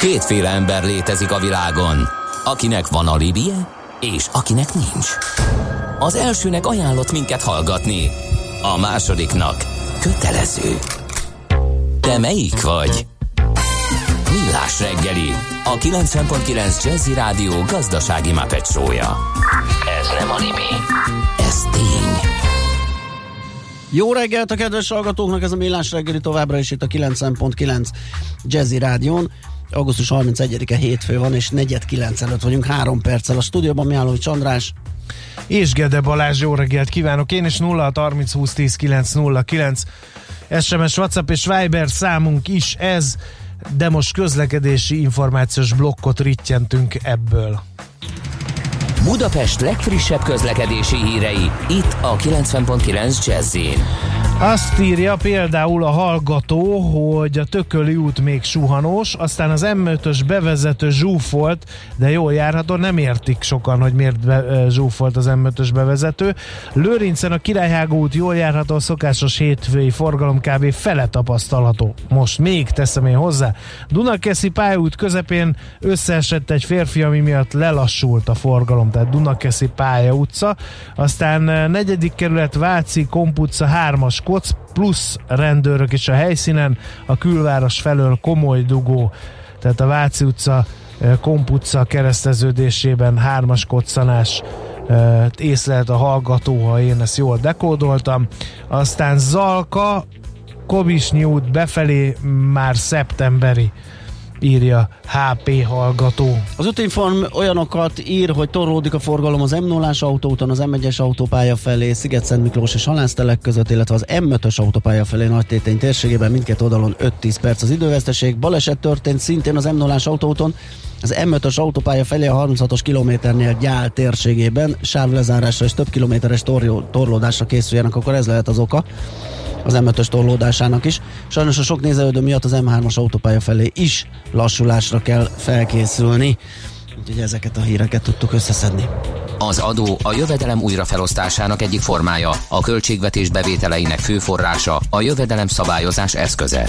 Kétféle ember létezik a világon, akinek van alibije, és akinek nincs. Az elsőnek ajánlott minket hallgatni, a másodiknak kötelező. Te melyik vagy? Millás reggeli, a 90.9 Jazzy Rádió gazdasági mapetsója. Ez nem animi, ez tény. Jó reggelt a kedves hallgatóknak, ez a Millás reggeli továbbra is itt a 90.9 Jazzy Rádión. Augusztus 31-e hétfő van, és 4.9 előtt vagyunk, három perccel a stúdióban. Miálló Csandrás, és Gede Balázs, jó reggelt kívánok! Én is 0 30 20 10 9 0 9 SMS, WhatsApp és Viber számunk is ez, de most közlekedési információs blokkot rittyentünk ebből. Budapest legfrissebb közlekedési hírei, itt a 90.9 jazz azt írja például a hallgató, hogy a Tököli út még suhanós, aztán az M5-ös bevezető zsúfolt, de jól járható, nem értik sokan, hogy miért be, zsúfolt az M5-ös bevezető. Lőrincen a Királyhágó út jól járható, a szokásos hétfői forgalom kb. fele tapasztalható. Most még teszem én hozzá. Dunakeszi pályaút közepén összeesett egy férfi, ami miatt lelassult a forgalom, tehát Dunakeszi pálya utca. Aztán negyedik kerület Váci Komputca 3-as koc, plusz rendőrök is a helyszínen, a külváros felől komoly dugó, tehát a Váci utca, eh, Komp utca kereszteződésében hármas koccanás eh, észlelt a hallgató, ha én ezt jól dekódoltam. Aztán Zalka, Kobisnyi út befelé már szeptemberi írja HP hallgató. Az útinform olyanokat ír, hogy torlódik a forgalom az m 0 autóúton, az M1-es autópálya felé, Sziget-Szent Miklós és Halásztelek között, illetve az M5-ös autópálya felé Nagy Tétény térségében mindkét oldalon 5-10 perc az időveszteség. Baleset történt szintén az m 0 autóúton, az M5-ös autópálya felé a 36-os kilométernél gyál térségében sávlezárásra és több kilométeres torlódásra készüljenek, akkor ez lehet az oka az M5-ös torlódásának is. Sajnos a sok nézelődő miatt az M3-as autópálya felé is lassulásra kell felkészülni. Úgyhogy ezeket a híreket tudtuk összeszedni. Az adó a jövedelem újrafelosztásának egyik formája, a költségvetés bevételeinek fő forrása, a jövedelem szabályozás eszköze.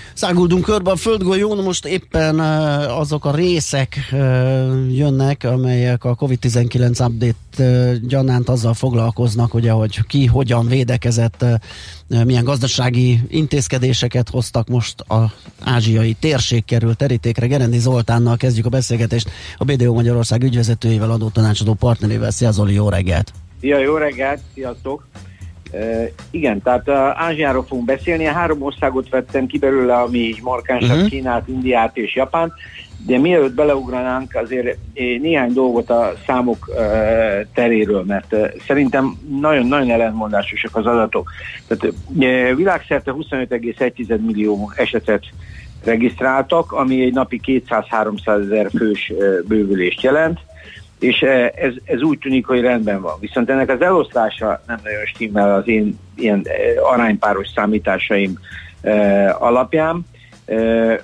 Száguldunk körbe a földgolyón, most éppen azok a részek jönnek, amelyek a COVID-19 update gyanánt azzal foglalkoznak, ugye, hogy ki hogyan védekezett, milyen gazdasági intézkedéseket hoztak most a ázsiai térség került terítékre. Gerendi Zoltánnal kezdjük a beszélgetést, a BDO Magyarország ügyvezetőjével, adótanácsadó partnerével. Szia Zoli, jó reggelt! Szia, jó reggelt, sziasztok! Igen, tehát Ázsiáról fogunk beszélni. Három országot vettem ki belőle, ami így markánsabb, uh-huh. Kínát, Indiát és Japán, de mielőtt beleugranánk azért néhány dolgot a számok teréről, mert szerintem nagyon-nagyon ellentmondásosak az adatok. Tehát világszerte 25,1 millió esetet regisztráltak, ami egy napi 200-300 ezer fős bővülést jelent és eh, ez, ez úgy tűnik, hogy rendben van. Viszont ennek az eloszlása nem nagyon stimmel az én ilyen eh, aránypáros számításaim eh, alapján.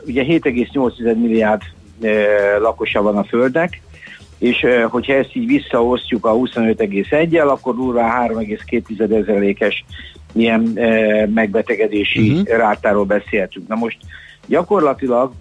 Ugye 7,8 milliárd lakosa van a Földnek, és hogyha ezt így visszaosztjuk a 25,1-el, akkor durván 3,2 ezerékes ilyen megbetegedési uh-huh. rátáról beszélhetünk. Na most gyakorlatilag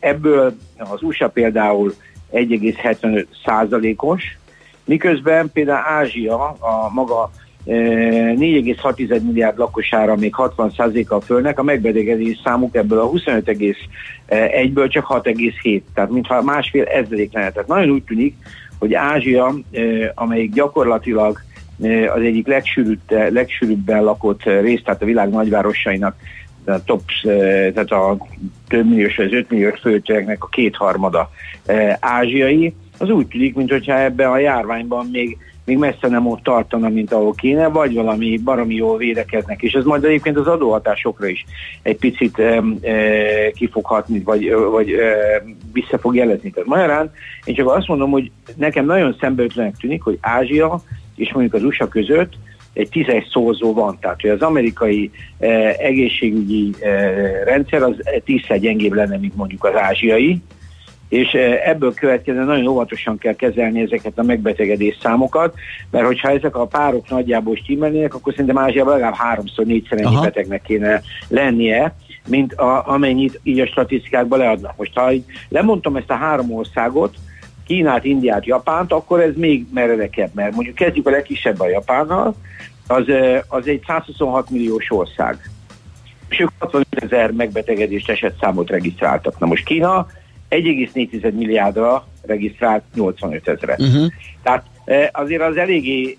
ebből az USA például 1,75 százalékos, miközben például Ázsia a maga 4,6 e, milliárd lakosára még 60 a fölnek, a megbetegedés számuk ebből a 25,1-ből csak 6,7, tehát mintha másfél ezredik lenne. Tehát nagyon úgy tűnik, hogy Ázsia, e, amelyik gyakorlatilag e, az egyik legsűrűbben lakott rész, tehát a világ nagyvárosainak a top, tehát a több milliós, az 5 milliós főtöreknek a kétharmada ázsiai, az úgy tűnik, mintha ebben a járványban még még messze nem ott tartana, mint ahol kéne, vagy valami baromi jól védekeznek, és ez majd egyébként az adóhatásokra is egy picit e, e, vagy, vagy e, vissza fog jelezni. Tehát magyarán én csak azt mondom, hogy nekem nagyon szembeötlenek tűnik, hogy Ázsia és mondjuk az USA között egy tízes szózó van, tehát hogy az amerikai eh, egészségügyi eh, rendszer az tízszer gyengébb lenne, mint mondjuk az ázsiai, és ebből következően nagyon óvatosan kell kezelni ezeket a megbetegedés számokat, mert hogyha ezek a párok nagyjából stimmelnének, akkor szerintem Ázsiában legalább háromszor, négyszer ennyi betegnek kéne lennie, mint a, amennyit így a statisztikákban leadnak. Most ha így lemondtam ezt a három országot, Kínát, Indiát, Japánt, akkor ez még meredekebb, mert mondjuk kezdjük a legkisebb a Japánnal, az, az egy 126 milliós ország. És ők 65 ezer megbetegedést eset számot regisztráltak. Na most Kína 1,4 milliárdra regisztrált 85 ezeret. Uh-huh. Tehát azért az eléggé,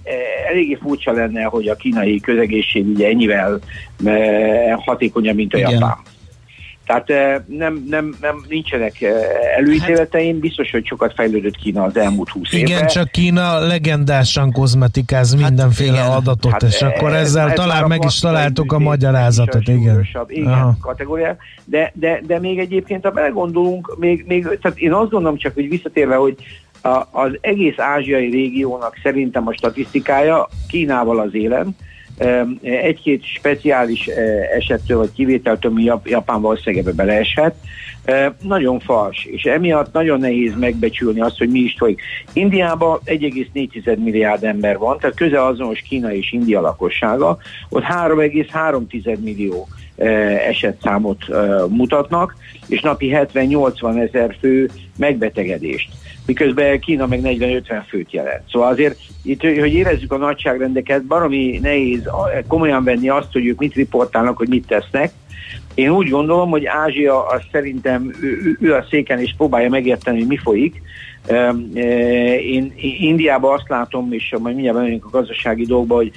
eléggé furcsa lenne, hogy a kínai közegészségügy ennyivel hatékonyabb, mint a Igen. japán. Tehát nem, nem, nem nincsenek előítéleteim, biztos, hogy sokat fejlődött Kína az elmúlt húsz évben. Igen, csak Kína legendásan kozmetikáz hát mindenféle igen. adatot, hát és akkor ezzel ez talán meg is találtuk a magyarázatot. Igen, igen kategóriák. De, de, de még egyébként, ha belegondolunk, még, még, tehát én azt gondolom csak, hogy visszatérve, hogy a, az egész ázsiai régiónak szerintem a statisztikája Kínával az élen, egy-két speciális eh, esettől vagy kivételtől, mi Japán valószínűleg ebbe beleeshet, nagyon fals, és emiatt nagyon nehéz megbecsülni azt, hogy mi is folyik. Indiában 1,4 milliárd ember van, tehát közel azonos Kína és India lakossága, ott 3,3 millió esetszámot mutatnak, és napi 70-80 ezer fő megbetegedést miközben Kína meg 40-50 főt jelent. Szóval azért itt, hogy érezzük a nagyságrendeket, baromi nehéz komolyan venni azt, hogy ők mit riportálnak, hogy mit tesznek. Én úgy gondolom, hogy Ázsia az szerintem ül a széken és próbálja megérteni, hogy mi folyik, én Indiában azt látom, és majd mindjárt bemegyünk a gazdasági dolgokba, hogy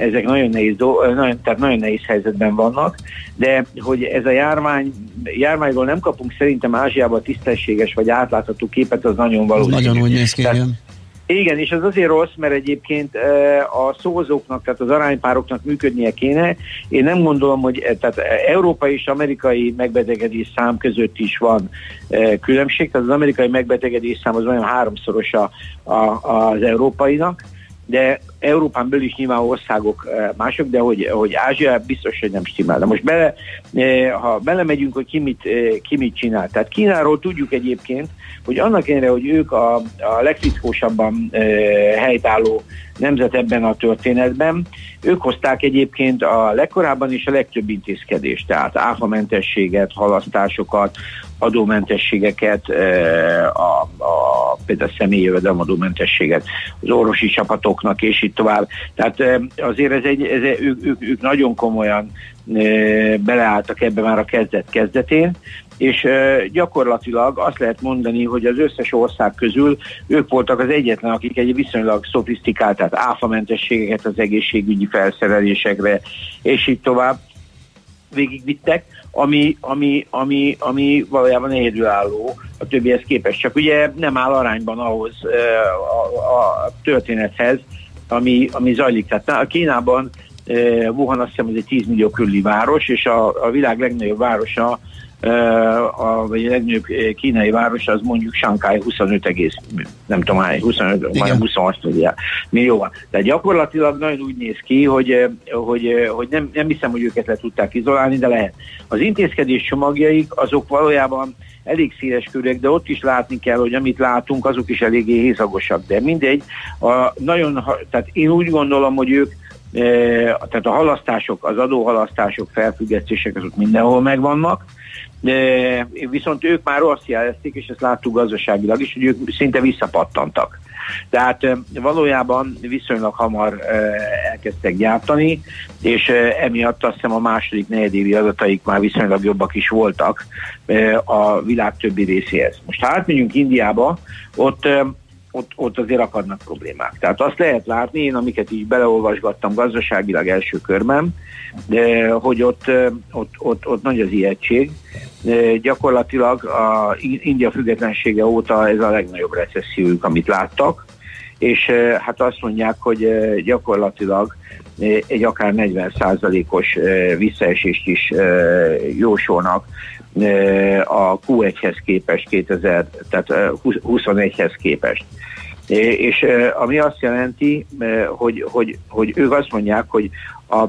ezek nagyon nehéz, nagyon, tehát nagyon nehéz helyzetben vannak, de hogy ez a járvány, járványról nem kapunk szerintem Ázsiában tisztességes vagy átlátható képet, az nagyon valószínű. Nagyon úgy néz ki, tehát, igen, és ez azért rossz, mert egyébként a szózóknak, tehát az aránypároknak működnie kéne. Én nem gondolom, hogy tehát európai és amerikai megbetegedés szám között is van különbség, tehát az amerikai megbetegedés szám az olyan háromszoros a, a, az európainak, de Európán belül is nyilván országok mások, de hogy, hogy Ázsia biztos, hogy nem stimmel. De most bele, ha belemegyünk, hogy ki mit, ki mit csinál. Tehát Kínáról tudjuk egyébként, hogy annak ellenére, hogy ők a, a legfickósabban helytálló nemzet ebben a történetben, ők hozták egyébként a legkorábban is a legtöbb intézkedést, tehát áfamentességet, halasztásokat, adómentességeket, a, a, például a személyi jövedelemadómentességet az orvosi csapatoknak, és így tovább. Tehát azért ez egy, ez, ők, ők, ők nagyon komolyan beleálltak ebbe már a kezdet kezdetén, és gyakorlatilag azt lehet mondani, hogy az összes ország közül ők voltak az egyetlen, akik egy viszonylag szofisztikált, tehát áfamentességeket az egészségügyi felszerelésekre, és így tovább végigvittek, ami, ami, ami, ami valójában egyedülálló a többihez képest. Csak ugye nem áll arányban ahhoz a, a történethez, ami, ami zajlik. Tehát a Kínában Wuhan azt hiszem, hogy egy 10 millió körüli város, és a, a világ legnagyobb városa a, vagy a legnagyobb kínai város az mondjuk Shanghai 25 egész, nem tudom hány, 25, vagy 26 millió van. Tehát gyakorlatilag nagyon úgy néz ki, hogy, hogy, hogy nem, nem hiszem, hogy őket le tudták izolálni, de lehet. Az intézkedés csomagjaik azok valójában elég széles körek, de ott is látni kell, hogy amit látunk, azok is eléggé hézagosak. De mindegy, a, nagyon, tehát én úgy gondolom, hogy ők tehát a halasztások, az adóhalasztások, felfüggesztések azok mindenhol megvannak, de viszont ők már azt jelezték, és ezt láttuk gazdaságilag is, hogy ők szinte visszapattantak. Tehát valójában viszonylag hamar elkezdtek gyártani, és emiatt azt hiszem a második negyedévi adataik már viszonylag jobbak is voltak a világ többi részéhez. Most ha átmegyünk Indiába, ott ott, ott azért akadnak problémák. Tehát azt lehet látni, én amiket így beleolvasgattam gazdaságilag első körben, de, hogy ott, ott, ott, ott nagy az ijegység. De gyakorlatilag a India függetlensége óta ez a legnagyobb recessziójuk, amit láttak, és hát azt mondják, hogy gyakorlatilag egy akár 40%-os visszaesést is jósolnak a Q1-hez képest, 2000, tehát 21-hez képest. És ami azt jelenti, hogy, hogy, hogy ők azt mondják, hogy a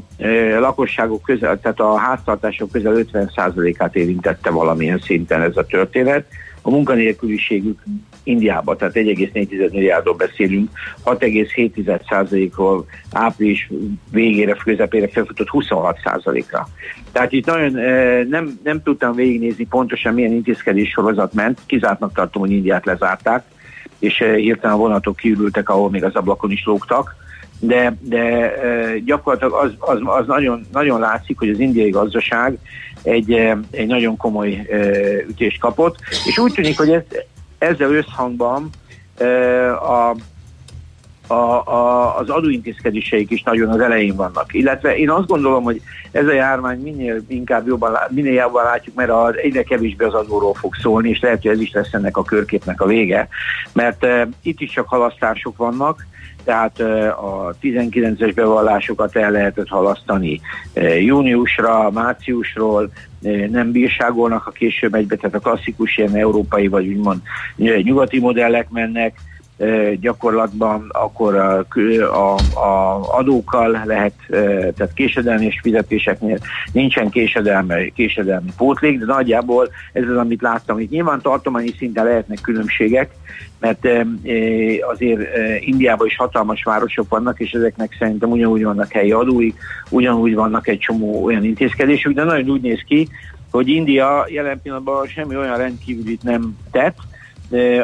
lakosságok közel, tehát a háztartások közel 50%-át érintette valamilyen szinten ez a történet. A munkanélküliségük Indiában, tehát 1,4 milliárdról beszélünk, 6,7%-ról április végére, közepére felfutott 26%-ra. Tehát itt nagyon nem, nem tudtam végignézni pontosan milyen intézkedés sorozat ment, kizártnak tartom, hogy Indiát lezárták, és hirtelen a vonatok kiürültek, ahol még az ablakon is lógtak, de, de gyakorlatilag az, az, az nagyon, nagyon látszik, hogy az indiai gazdaság egy, egy nagyon komoly ütést kapott, és úgy tűnik, hogy ez, ezzel összhangban a, a, a, az adóintézkedéseik is nagyon az elején vannak. Illetve én azt gondolom, hogy ez a járvány minél inkább jobban, minél jobban látjuk, mert az egyre kevésbé az adóról fog szólni, és lehet, hogy ez is lesz ennek a körképnek a vége, mert e, itt is csak halasztások vannak, tehát a 19-es bevallásokat el lehetett halasztani júniusra, márciusról, nem bírságolnak a később egybe, tehát a klasszikus ilyen európai vagy úgymond nyugati modellek mennek, gyakorlatban akkor a, a, a adókkal lehet, tehát késedelmi és fizetéseknél nincsen késedelmi, késedelmi pótlék, de nagyjából ez az, amit láttam. Itt nyilván tartományi szinten lehetnek különbségek, mert azért Indiában is hatalmas városok vannak, és ezeknek szerintem ugyanúgy vannak helyi adói, ugyanúgy vannak egy csomó olyan intézkedésük, de nagyon úgy néz ki, hogy India jelen pillanatban semmi olyan rendkívülit nem tett,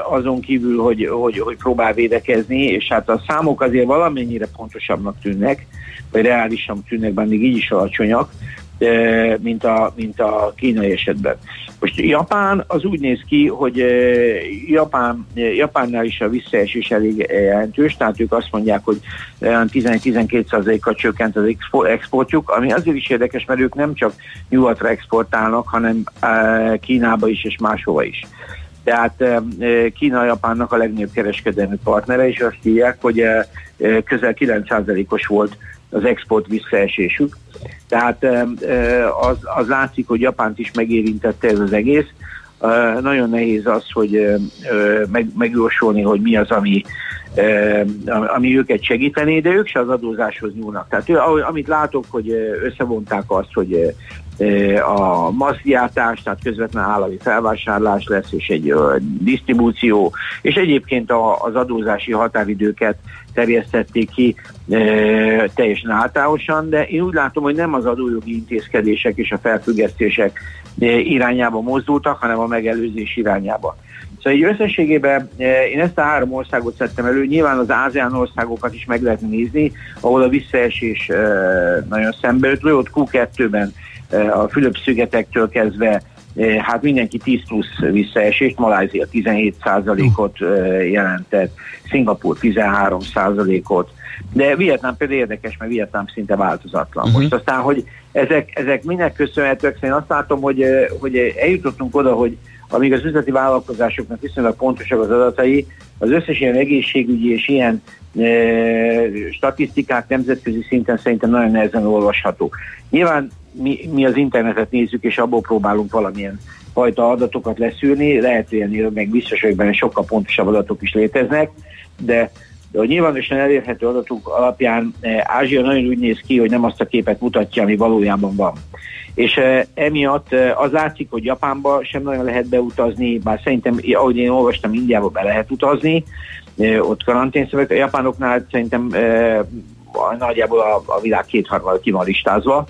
azon kívül, hogy, hogy, hogy próbál védekezni, és hát a számok azért valamennyire pontosabbnak tűnnek, vagy reálisan tűnnek, bár még így is alacsonyak, mint a, mint a kínai esetben. Most Japán az úgy néz ki, hogy Japán, Japánnál is a visszaesés elég jelentős, tehát ők azt mondják, hogy 11-12%-kal csökkent az exportjuk, ami azért is érdekes, mert ők nem csak nyugatra exportálnak, hanem Kínába is és máshova is. Tehát Kína Japánnak a legnagyobb kereskedelmi partnere, és azt hívják, hogy közel 9%-os volt az export visszaesésük. Tehát az, az látszik, hogy Japánt is megérintette ez az egész. Nagyon nehéz az, hogy meg, megjósolni, hogy mi az, ami, ami őket segíteni, de ők se az adózáshoz nyúlnak. Tehát amit látok, hogy összevonták azt, hogy a maszgyártás, tehát közvetlen állami felvásárlás lesz, és egy disztribúció, és egyébként a, az adózási határidőket terjesztették ki e, teljesen általánosan, de én úgy látom, hogy nem az adójogi intézkedések és a felfüggesztések irányába mozdultak, hanem a megelőzés irányába. Szóval így összességében én ezt a három országot szedtem elő, nyilván az ázián országokat is meg lehet nézni, ahol a visszaesés nagyon szembe jött. Ott Q2-ben a Fülöp-szigetektől kezdve hát mindenki 10 plusz visszaesést, Malázia 17 ot jelentett, Szingapur 13 ot de Vietnám például érdekes, mert Vietnám szinte változatlan. Uh-huh. Most aztán, hogy ezek, ezek minek köszönhetőek, én azt látom, hogy, hogy eljutottunk oda, hogy amíg az üzleti vállalkozásoknak viszonylag pontosak az adatai, az összes ilyen egészségügyi és ilyen e, statisztikák nemzetközi szinten szerintem nagyon nehezen olvasható. Nyilván mi, mi az internetet nézzük, és abból próbálunk valamilyen fajta adatokat leszűrni, lehet, hogy meg biztos hogy benne sokkal pontosabb adatok is léteznek, de de a nyilvánosan elérhető adatok alapján eh, Ázsia nagyon úgy néz ki, hogy nem azt a képet mutatja, ami valójában van. És e, emiatt e, az látszik, hogy Japánba sem nagyon lehet beutazni, bár szerintem, ahogy én olvastam, Indiába be lehet utazni, e, ott karanténszöveg. A japánoknál szerintem e, nagyjából a, világ kétharmada ki van listázva,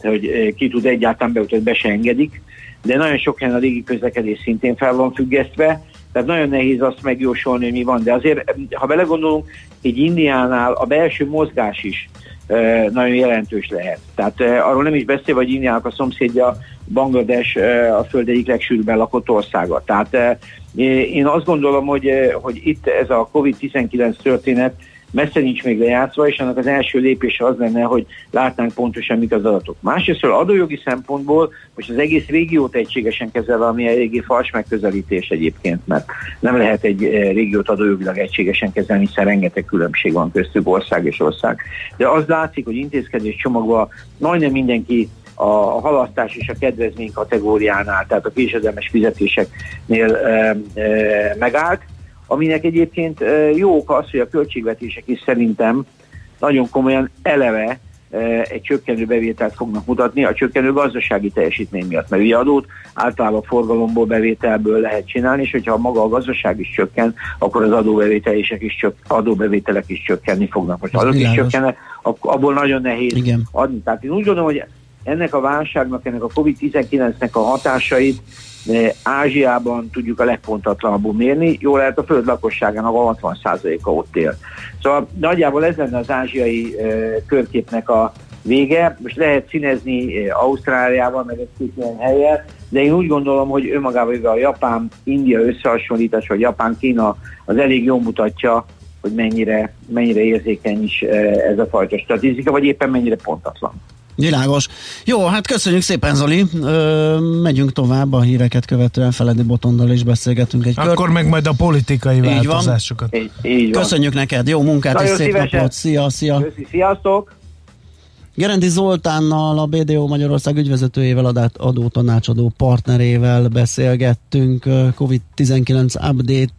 hogy ki tud egyáltalán beutazni, be se engedik, de nagyon sok helyen a légi közlekedés szintén fel van függesztve, tehát nagyon nehéz azt megjósolni, hogy mi van. De azért, ha belegondolunk, egy Indiánál a belső mozgás is nagyon jelentős lehet. Tehát arról nem is beszél, hogy Indiának a szomszédja Banglades a föld egyik legsűrűbben lakott országa. Tehát én azt gondolom, hogy, hogy itt ez a COVID-19 történet messze nincs még lejátszva, és annak az első lépése az lenne, hogy látnánk pontosan, mik az adatok. Másrészt adójogi szempontból most az egész régiót egységesen kezel, ami eléggé fals megközelítés egyébként, mert nem lehet egy eh, régiót adójogilag egységesen kezelni, hiszen rengeteg különbség van köztük ország és ország. De az látszik, hogy intézkedés csomagban majdnem mindenki a halasztás és a kedvezmény kategóriánál, tehát a késedelmes fizetéseknél e, e, megállt, aminek egyébként jó oka az, hogy a költségvetések is szerintem nagyon komolyan eleve egy csökkenő bevételt fognak mutatni a csökkenő gazdasági teljesítmény miatt, mert ugye adót általában forgalomból, bevételből lehet csinálni, és hogyha maga a gazdaság is csökken, akkor az adóbevételések is csök, adóbevételek is csökkenni fognak. Most azok is csökkennek, abból nagyon nehéz Igen. adni. Tehát én úgy gondolom, hogy ennek a válságnak, ennek a COVID-19-nek a hatásait Ázsiában tudjuk a legpontatlanabbul mérni, jól lehet a föld lakosságának a 60%-a ott él. Szóval nagyjából ez lenne az ázsiai körképnek a vége. Most lehet színezni Ausztráliával, meg egy ilyen helyet, de én úgy gondolom, hogy önmagában a Japán-India összehasonlítás, vagy Japán-Kína az elég jól mutatja, hogy mennyire, mennyire érzékeny is ez a fajta statisztika, vagy éppen mennyire pontatlan. Világos. Jó, hát köszönjük szépen, Zoli. Ö, megyünk tovább a híreket követően Feledi Botondal is beszélgetünk egy Akkor kör. meg majd a politikai így változásokat. Van. Így, így van. Köszönjük neked, jó munkát Nagyon és szép szívesen. napot. Szia, szia. Köszi, sziasztok. Gerendi Zoltánnal, a BDO Magyarország ügyvezetőjével, adó tanácsadó partnerével beszélgettünk. COVID-19 update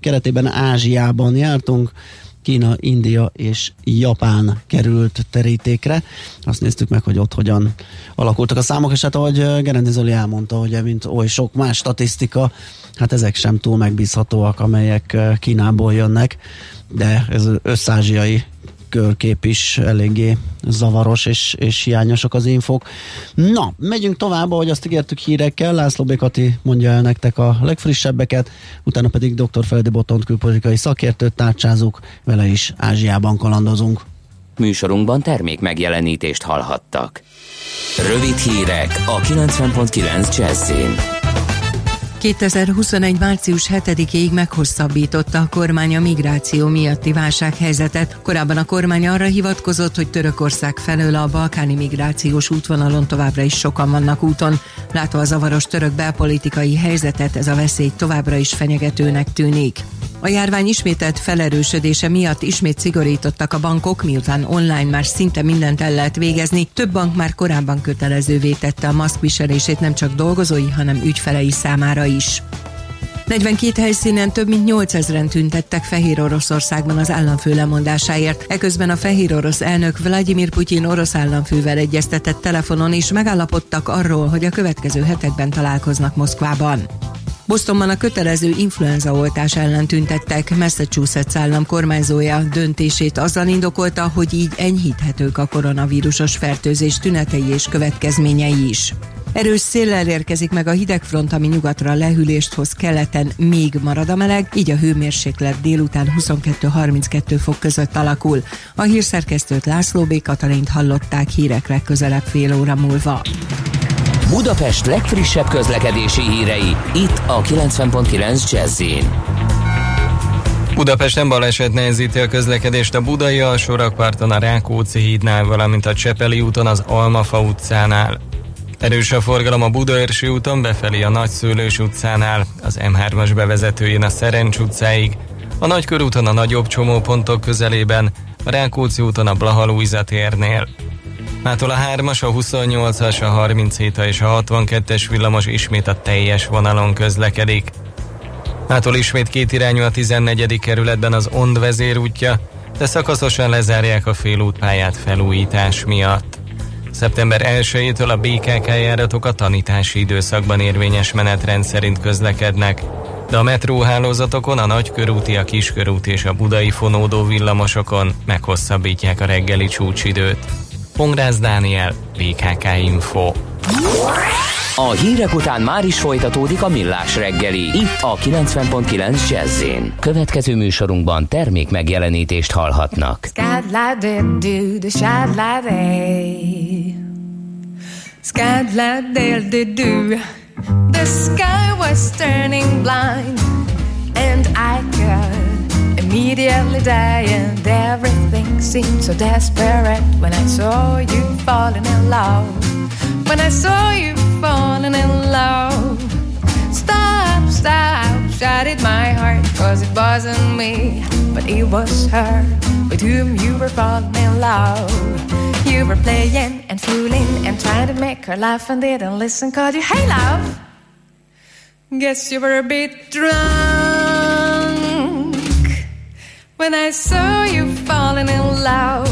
keretében Ázsiában jártunk. Kína, India és Japán került terítékre. Azt néztük meg, hogy ott hogyan alakultak a számok, és hát ahogy Gerendi Zoli elmondta, hogy mint oly sok más statisztika, hát ezek sem túl megbízhatóak, amelyek Kínából jönnek, de ez összázsiai körkép is eléggé zavaros és, és hiányosak az infok. Na, megyünk tovább, ahogy azt ígértük hírekkel. László Békati mondja el nektek a legfrissebbeket, utána pedig dr. Feledi Botont külpolitikai szakértőt tárcsázunk, vele is Ázsiában kalandozunk. Műsorunkban termék megjelenítést hallhattak. Rövid hírek a 90.9 Jazzin. 2021. március 7-ig meghosszabbította a kormány a migráció miatti válsághelyzetet. Korábban a kormány arra hivatkozott, hogy Törökország felől a balkáni migrációs útvonalon továbbra is sokan vannak úton. Látva a zavaros török belpolitikai helyzetet, ez a veszély továbbra is fenyegetőnek tűnik. A járvány ismételt felerősödése miatt ismét szigorítottak a bankok, miután online már szinte mindent el lehet végezni. Több bank már korábban kötelezővé tette a maszkviselését nem csak dolgozói, hanem ügyfelei számára is. 42 helyszínen több mint 8000-en tüntettek Fehér Oroszországban az államfő lemondásáért. Eközben a Fehér Orosz elnök Vladimir Putyin orosz államfővel egyeztetett telefonon és megállapodtak arról, hogy a következő hetekben találkoznak Moszkvában. Bostonban a kötelező influenzaoltás ellen tüntettek. Massachusetts állam kormányzója döntését azzal indokolta, hogy így enyhíthetők a koronavírusos fertőzés tünetei és következményei is. Erős széllel érkezik meg a hidegfront, ami nyugatra lehűlést hoz keleten, még marad a meleg, így a hőmérséklet délután 22-32 fok között alakul. A hírszerkesztőt László B. Katalint hallották hírekre közelebb fél óra múlva. Budapest legfrissebb közlekedési hírei, itt a 90.9 jazz Budapesten baleset nehezíti a közlekedést a Budai alsórakparton a Rákóczi hídnál, valamint a Csepeli úton az Almafa utcánál. Erős a forgalom a Budaörsi úton befelé a Nagyszőlős utcánál, az M3-as bevezetőjén a Szerencs utcáig, a Nagykörúton a nagyobb csomópontok közelében, a Rákóczi úton a Blahalújza térnél. Mától a 3-as, a 28-as, a 37 és a 62-es villamos ismét a teljes vonalon közlekedik. Mától ismét két irányú a 14. kerületben az Ond vezérútja, de szakaszosan lezárják a félútpályát felújítás miatt. Szeptember 1-től a BKK járatok a tanítási időszakban érvényes menetrend szerint közlekednek, de a metróhálózatokon a nagykörúti, a kiskörút és a budai fonódó villamosokon meghosszabbítják a reggeli csúcsidőt. Pongrász Dániel, BKK Info. A hírek után már is folytatódik a millás reggeli. Itt a 90.9 jazz Következő műsorunkban termék megjelenítést hallhatnak. The sky was turning blind And I could immediately die, and everything seemed so desperate when I saw you falling in love. When I saw you falling in love, stop, stop, shouted my heart, cause it wasn't me, but it was her with whom you were falling in love. You were playing and fooling and trying to make her laugh and didn't listen, called you, hey love. Guess you were a bit drunk when I saw you falling in love.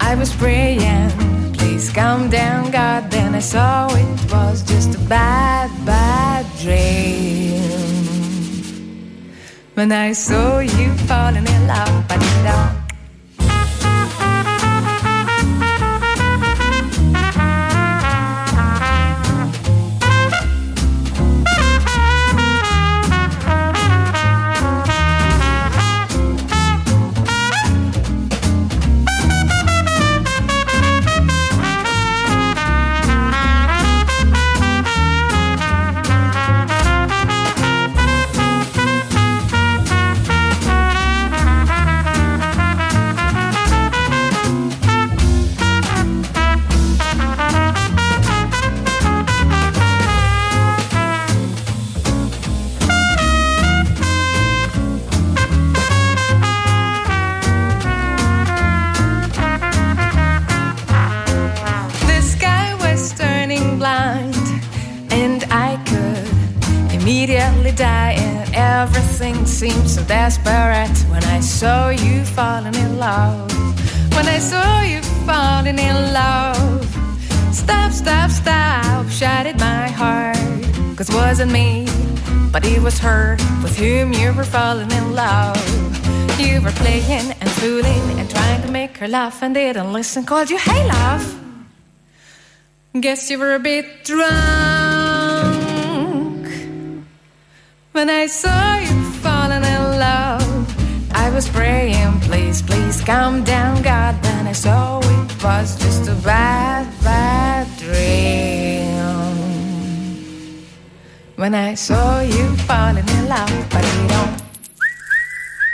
I was praying, please calm down, God. Then I saw it was just a bad, bad dream. When I saw you falling in love, but you And everything seemed so desperate when I saw you falling in love. When I saw you falling in love, stop, stop, stop, shouted my heart. Cause it wasn't me, but it was her with whom you were falling in love. You were playing and fooling and trying to make her laugh and didn't listen. Called you, hey, love. Guess you were a bit drunk when I saw you falling in love. I was praying, please, please calm down, God. Then I saw it was just a bad, bad dream. When I saw you falling in love, but you don't.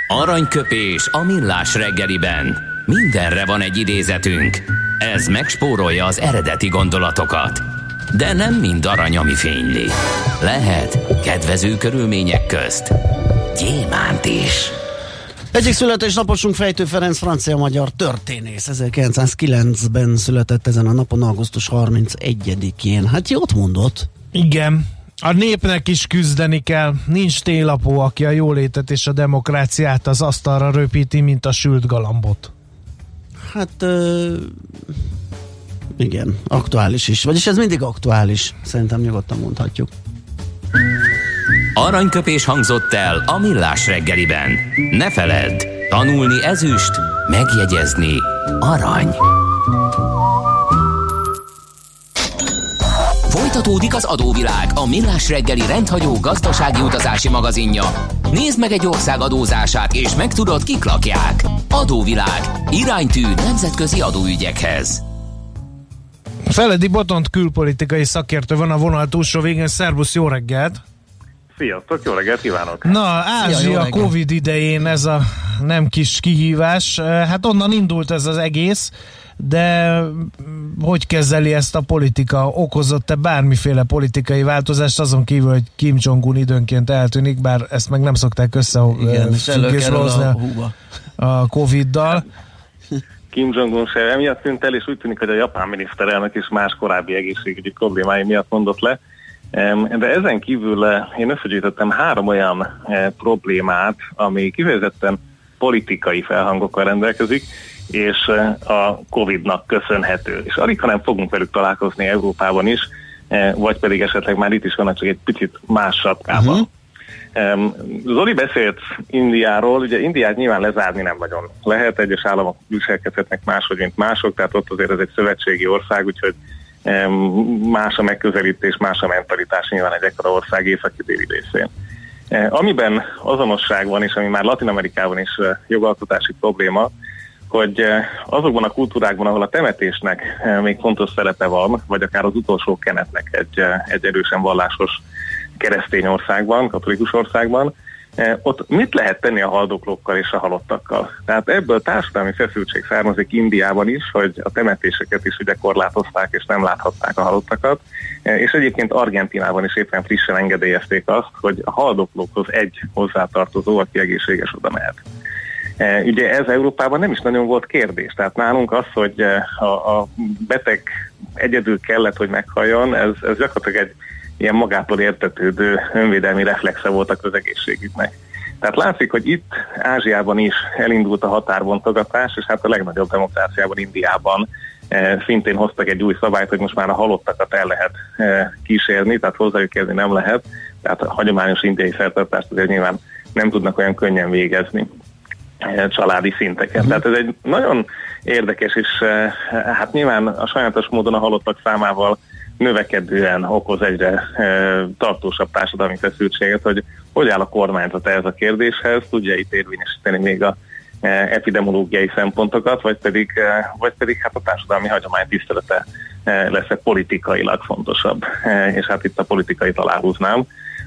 Aranyköpés a millás reggeliben. Mindenre van egy idézetünk. Ez megspórolja az eredeti gondolatokat. De nem mind arany, ami fényli. Lehet kedvező körülmények közt gyémánt is. Egyik születésnaposunk Fejtő Ferenc francia-magyar történész. 1909-ben született ezen a napon, augusztus 31-én. Hát jót mondott. Igen. A népnek is küzdeni kell. Nincs télapó, aki a jólétet és a demokráciát az asztalra röpíti, mint a sült galambot. Hát ö, igen, aktuális is. Vagyis ez mindig aktuális. Szerintem nyugodtan mondhatjuk. Aranyköpés hangzott el a millás reggeliben. Ne feledd, tanulni ezüst, megjegyezni arany. Folytatódik az adóvilág, a millás reggeli rendhagyó gazdasági utazási magazinja. Nézd meg egy ország adózását, és megtudod, kik lakják. Adóvilág, iránytű nemzetközi adóügyekhez. Feledi Botont külpolitikai szakértő van a vonal túlsó végén. Szerbusz, jó reggelt! Sziasztok, jó reggelt kívánok! Na, Szia, Ázsia reggelt. Covid idején ez a nem kis kihívás. Hát onnan indult ez az egész, de hogy kezeli ezt a politika? Okozott-e bármiféle politikai változást azon kívül, hogy Kim Jong-un időnként eltűnik, bár ezt meg nem szokták össze Igen, és előkerül hozni a a Covid-dal. Kim Jong-un se emiatt tűnt el, és úgy tűnik, hogy a japán miniszterelnök is más korábbi egészségügyi problémái miatt mondott le. De ezen kívül eh, én összegyűjtöttem három olyan eh, problémát, ami kifejezetten politikai felhangokkal rendelkezik, és eh, a Covid-nak köszönhető. És alig, ha nem fogunk velük találkozni Európában is, vagy pedig esetleg már itt is vannak csak egy picit más sapkában. Uh-huh. Zoli beszélt Indiáról, ugye Indiát nyilván lezárni nem nagyon lehet, egyes államok viselkedhetnek máshogy, mint mások, tehát ott azért ez egy szövetségi ország, úgyhogy más a megközelítés, más a mentalitás nyilván egy ekkora ország északi déli részén. Uh, amiben azonosság van, és ami már Latin Amerikában is uh, jogalkotási probléma, hogy uh, azokban a kultúrákban, ahol a temetésnek még fontos szerepe van, vagy akár az utolsó kenetnek egy, egy erősen vallásos keresztény országban, katolikus országban, E, ott mit lehet tenni a haldoklókkal és a halottakkal? Tehát ebből társadalmi feszültség származik Indiában is, hogy a temetéseket is ugye korlátozták és nem láthatták a halottakat, e, és egyébként Argentinában is éppen frissen engedélyezték azt, hogy a haldoklókhoz egy hozzátartozó, aki egészséges oda mehet. E, ugye ez Európában nem is nagyon volt kérdés, tehát nálunk az, hogy a, a beteg egyedül kellett, hogy meghalljon, ez, ez gyakorlatilag egy ilyen magától értetődő önvédelmi reflexe volt a közegészségügynek. Tehát látszik, hogy itt Ázsiában is elindult a határbontogatás, és hát a legnagyobb demokráciában, Indiában e, szintén hoztak egy új szabályt, hogy most már a halottakat el lehet e, kísérni, tehát hozzájuk érni nem lehet, tehát a hagyományos indiai szertartást azért nyilván nem tudnak olyan könnyen végezni e, családi szinteken. Uh-huh. Tehát ez egy nagyon érdekes, és hát nyilván a sajátos módon a halottak számával növekedően okoz egyre e, tartósabb társadalmi feszültséget, hogy hogy áll a kormányzat ehhez a kérdéshez, tudja itt érvényesíteni még a e, epidemiológiai szempontokat, vagy pedig, e, vagy pedig hát a társadalmi hagyomány tisztelete lesz -e politikailag fontosabb, és hát itt a politikai aláhúznám.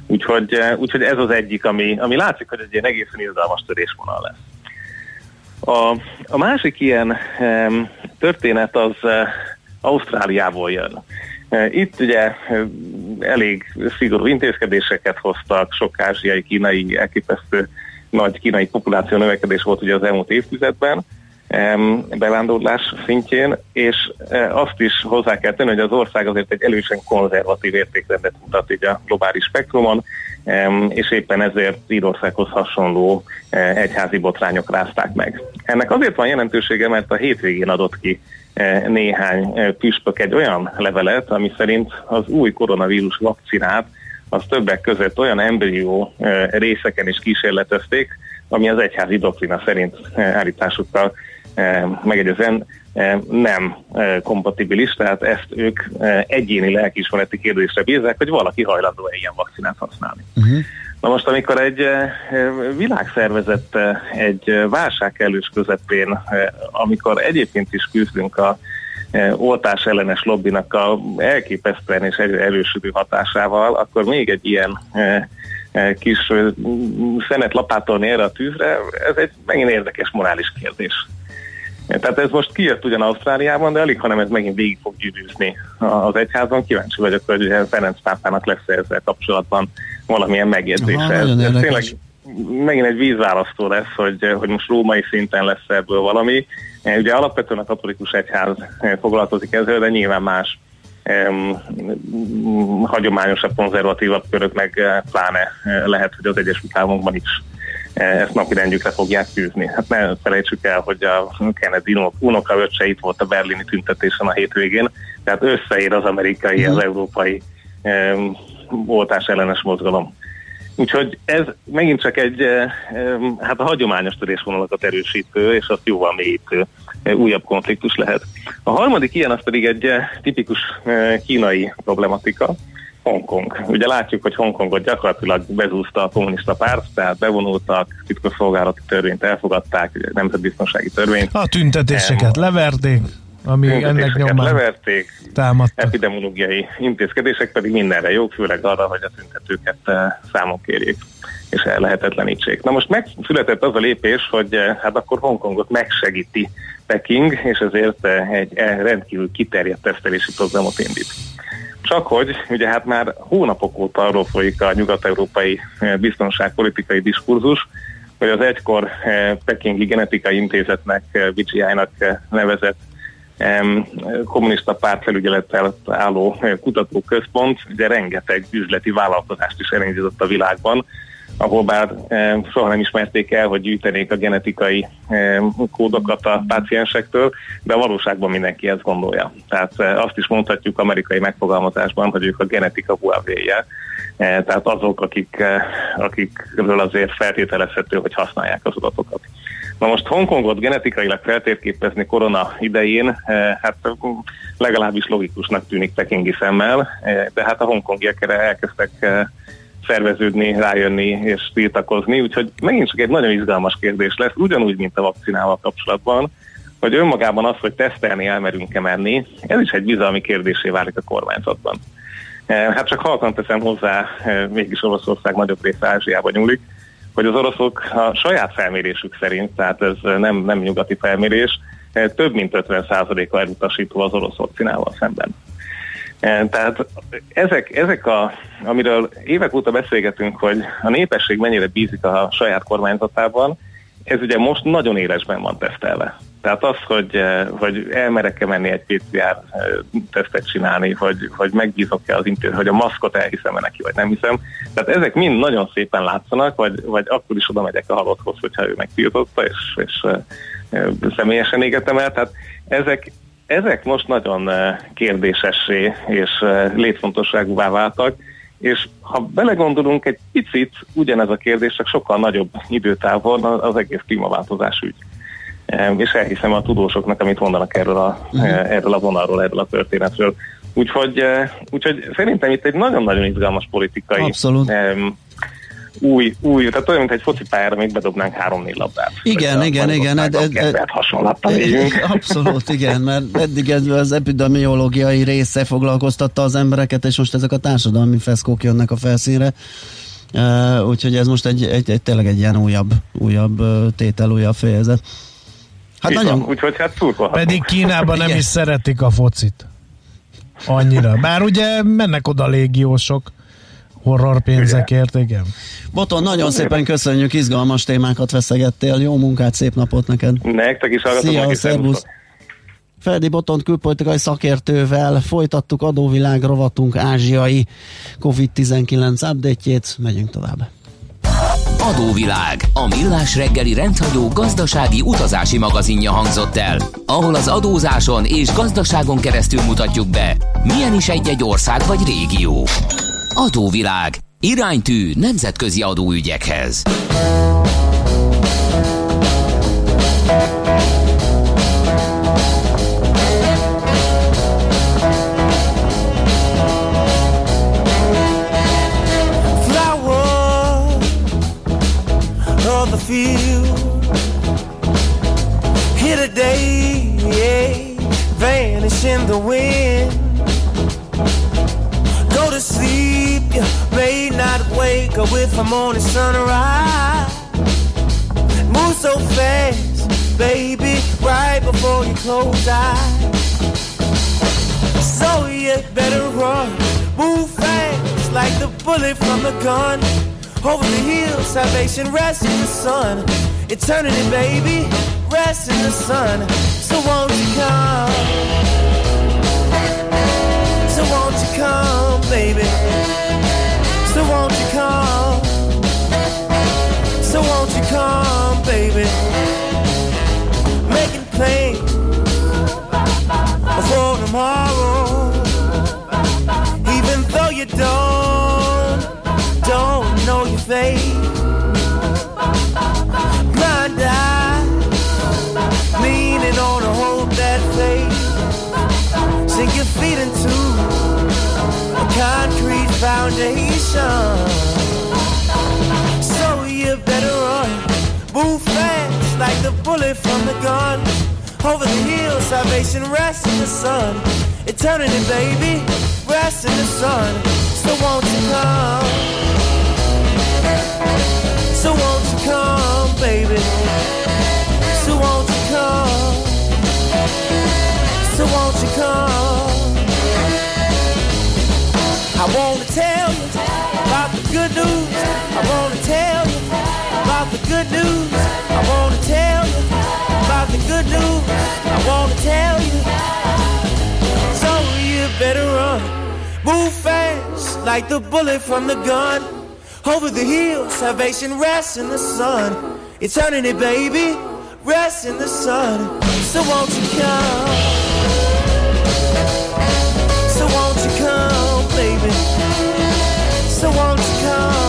Úgyhogy, úgyhogy ez az egyik, ami, ami látszik, hogy egy ilyen egészen izgalmas törésvonal lesz. A, a másik ilyen történet az Ausztráliából jön. Itt ugye elég szigorú intézkedéseket hoztak, sok ázsiai, kínai, elképesztő nagy kínai populáció növekedés volt ugye az elmúlt évtizedben bevándorlás szintjén, és azt is hozzá kell tenni, hogy az ország azért egy elősen konzervatív értékrendet mutat így a globális spektrumon, és éppen ezért Írországhoz hasonló egyházi botrányok rázták meg. Ennek azért van jelentősége, mert a hétvégén adott ki néhány püspök egy olyan levelet, ami szerint az új koronavírus vakcinát az többek között olyan embrió részeken is kísérletezték, ami az egyházi doktrina szerint állításukkal megegyezen nem kompatibilis, tehát ezt ők egyéni lelkiismereti kérdésre bízzák, hogy valaki hajlandó-e ilyen vakcinát használni. Uh-huh. Na most, amikor egy világszervezet egy válság elős közepén, amikor egyébként is küzdünk a oltás ellenes lobbinak a elképesztően és egyre erősödő hatásával, akkor még egy ilyen kis szenet lapátolni erre a tűzre, ez egy megint érdekes morális kérdés. Tehát ez most kijött ugyan Ausztráliában, de alig, hanem ez megint végig fog gyűrűzni az egyházon. Kíváncsi vagyok, hogy Ferenc pápának lesz -e ezzel kapcsolatban valamilyen megjegyzése. Aha, ez, ez tényleg megint egy vízválasztó lesz, hogy, hogy most római szinten lesz ebből valami. Ugye alapvetően a katolikus egyház foglalkozik ezzel, de nyilván más um, hagyományosabb, konzervatívabb körök meg pláne lehet, hogy az Egyesült Államokban is ezt napirendjükre fogják tűzni. Hát ne felejtsük el, hogy a Kennedy unokaöccse itt volt a berlini tüntetésen a hétvégén, tehát összeér az amerikai, az mhm. európai um, oltás ellenes mozgalom. Úgyhogy ez megint csak egy, hát a hagyományos törésvonalakat erősítő, és azt jóval mélyítő újabb konfliktus lehet. A harmadik ilyen az pedig egy tipikus kínai problematika, Hongkong. Ugye látjuk, hogy Hongkongot gyakorlatilag bezúzta a kommunista párt, tehát bevonultak, titkosszolgálati törvényt elfogadták, nemzetbiztonsági törvényt. A tüntetéseket um, leverték, ami ennek nyomán leverték, támadtak. epidemiológiai intézkedések pedig mindenre jók, főleg arra, hogy a tüntetőket eh, számok kérjék és ellehetetlenítsék. Na most megszületett az a lépés, hogy eh, hát akkor Hongkongot megsegíti Peking, és ezért eh, egy rendkívül kiterjedt tesztelési programot indít. Csak hogy ugye hát már hónapok óta arról folyik a nyugat-európai eh, biztonságpolitikai diskurzus, hogy az egykor eh, Pekingi Genetikai Intézetnek, BGI-nak eh, nevezett kommunista pártfelügyelettel álló kutatóközpont, ugye rengeteg üzleti vállalkozást is elindított a világban, ahol bár soha nem ismerték el, hogy gyűjtenék a genetikai kódokat a páciensektől, de a valóságban mindenki ezt gondolja. Tehát e, azt is mondhatjuk amerikai megfogalmazásban, hogy ők a genetika huawei e, tehát azok, akik, e, akikről azért feltételezhető, hogy használják az adatokat. Na most Hongkongot genetikailag feltérképezni korona idején, hát legalábbis logikusnak tűnik pekingi szemmel, de hát a hongkongiak erre elkezdtek szerveződni, rájönni és tiltakozni, úgyhogy megint csak egy nagyon izgalmas kérdés lesz, ugyanúgy, mint a vakcinával kapcsolatban, hogy önmagában az, hogy tesztelni elmerünk-e menni, ez is egy bizalmi kérdésé válik a kormányzatban. E, hát csak halkan teszem hozzá, e, mégis Oroszország nagyobb része Ázsiába nyúlik, hogy az oroszok a saját felmérésük szerint, tehát ez nem, nem nyugati felmérés, több mint 50%-a elutasító az orosz vakcinával szemben. Tehát ezek, ezek a, amiről évek óta beszélgetünk, hogy a népesség mennyire bízik a saját kormányzatában, ez ugye most nagyon élesben van tesztelve. Tehát az, hogy, hogy elmerek-e menni egy PCR tesztet csinálni, hogy, hogy megbízok-e az intézet, hogy a maszkot elhiszem-e neki, vagy nem hiszem. Tehát ezek mind nagyon szépen látszanak, vagy, vagy akkor is oda megyek a halotthoz, hogyha ő megtiltotta, és, és személyesen égetem el. Tehát ezek, ezek most nagyon kérdésessé és létfontosságúvá váltak, és ha belegondolunk egy picit, ugyanez a kérdés, csak sokkal nagyobb időtávon az egész klímaváltozás ügy. És elhiszem a tudósoknak, amit mondanak erről a, uh-huh. erről a vonalról, erről a történetről. Úgyhogy, úgyhogy szerintem itt egy nagyon-nagyon izgalmas politikai Abszolút új, új, tehát olyan, mint egy focipályára még bedobnánk három-négy labdát. Igen, igen, igen. Ed, ed, ed, Abszolút, igen, mert eddig ez az epidemiológiai része foglalkoztatta az embereket, és most ezek a társadalmi feszkók jönnek a felszínre. Uh, úgyhogy ez most egy, egy, egy, tényleg egy ilyen újabb, újabb tétel, újabb fejezet. Hát nagyon... úgyhogy hát Pedig Kínában nem is szeretik a focit. Annyira. Bár ugye mennek oda légiósok horror pénzekért, igen. Boton, nagyon szépen köszönjük, izgalmas témákat veszegettél, jó munkát, szép napot neked. Nektek is hallgatom. Szia, szervusz. Feldi Botont külpolitikai szakértővel folytattuk adóvilág rovatunk ázsiai COVID-19 update megyünk tovább. Adóvilág, a millás reggeli rendhagyó gazdasági utazási magazinja hangzott el, ahol az adózáson és gazdaságon keresztül mutatjuk be, milyen is egy-egy ország vagy régió. Adóvilág. Iránytű nemzetközi adóügyekhez. The field Here today, yeah, vanish in the wind to sleep, you may not wake up with the morning sunrise. Move so fast, baby, right before you close eyes. So you better run, move fast like the bullet from the gun. Over the hill, salvation rests in the sun. Eternity, baby, rest in the sun. So won't you come? So won't you come, baby? So won't you come? So won't you come, baby? Making plans for tomorrow. Even though you don't, don't know your fate. Blind eye, leaning on a hold that faith. Sink your feet into foundation. So you better run, move fast like the bullet from the gun. Over the hill, salvation rests in the sun. Eternity, baby, rests in the sun. So won't you come? So won't you come, baby? So won't you come? So won't you come? I wanna tell you about the good news. I wanna tell you about the good news. I wanna tell you about the good news. I wanna tell you. So you better run, move fast like the bullet from the gun. Over the hill, salvation rests in the sun. Eternity, baby, rests in the sun. So won't you come? So won't you come, baby. So won't you come?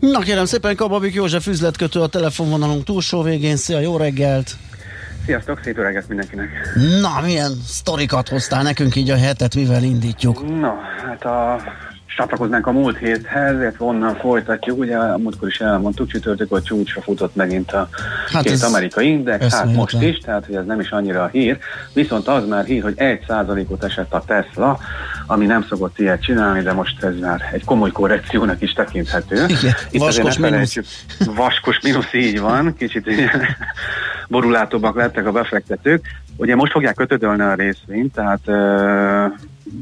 Na kérem szépen, Kababik József üzletkötő a telefonvonalunk túlsó végén. Szia, jó reggelt! Sziasztok, szép öreget mindenkinek! Na, milyen sztorikat hoztál nekünk így a hetet, mivel indítjuk? Na, hát a csatlakoznánk a múlt héthez, illetve onnan folytatjuk. Ugye a múltkor is elmondtuk, csütörtök, hogy csúcsra futott megint a hát két amerikai index, hát most is, tehát hogy ez nem is annyira a hír. Viszont az már hír, hogy egy százalékot esett a Tesla, ami nem szokott ilyet csinálni, de most ez már egy komoly korrekciónak is tekinthető. Igen, Itt vaskos mínusz. Vaskos mínusz, így van, kicsit borulátóbbak lettek a befektetők. Ugye most fogják kötödölni a részvényt, tehát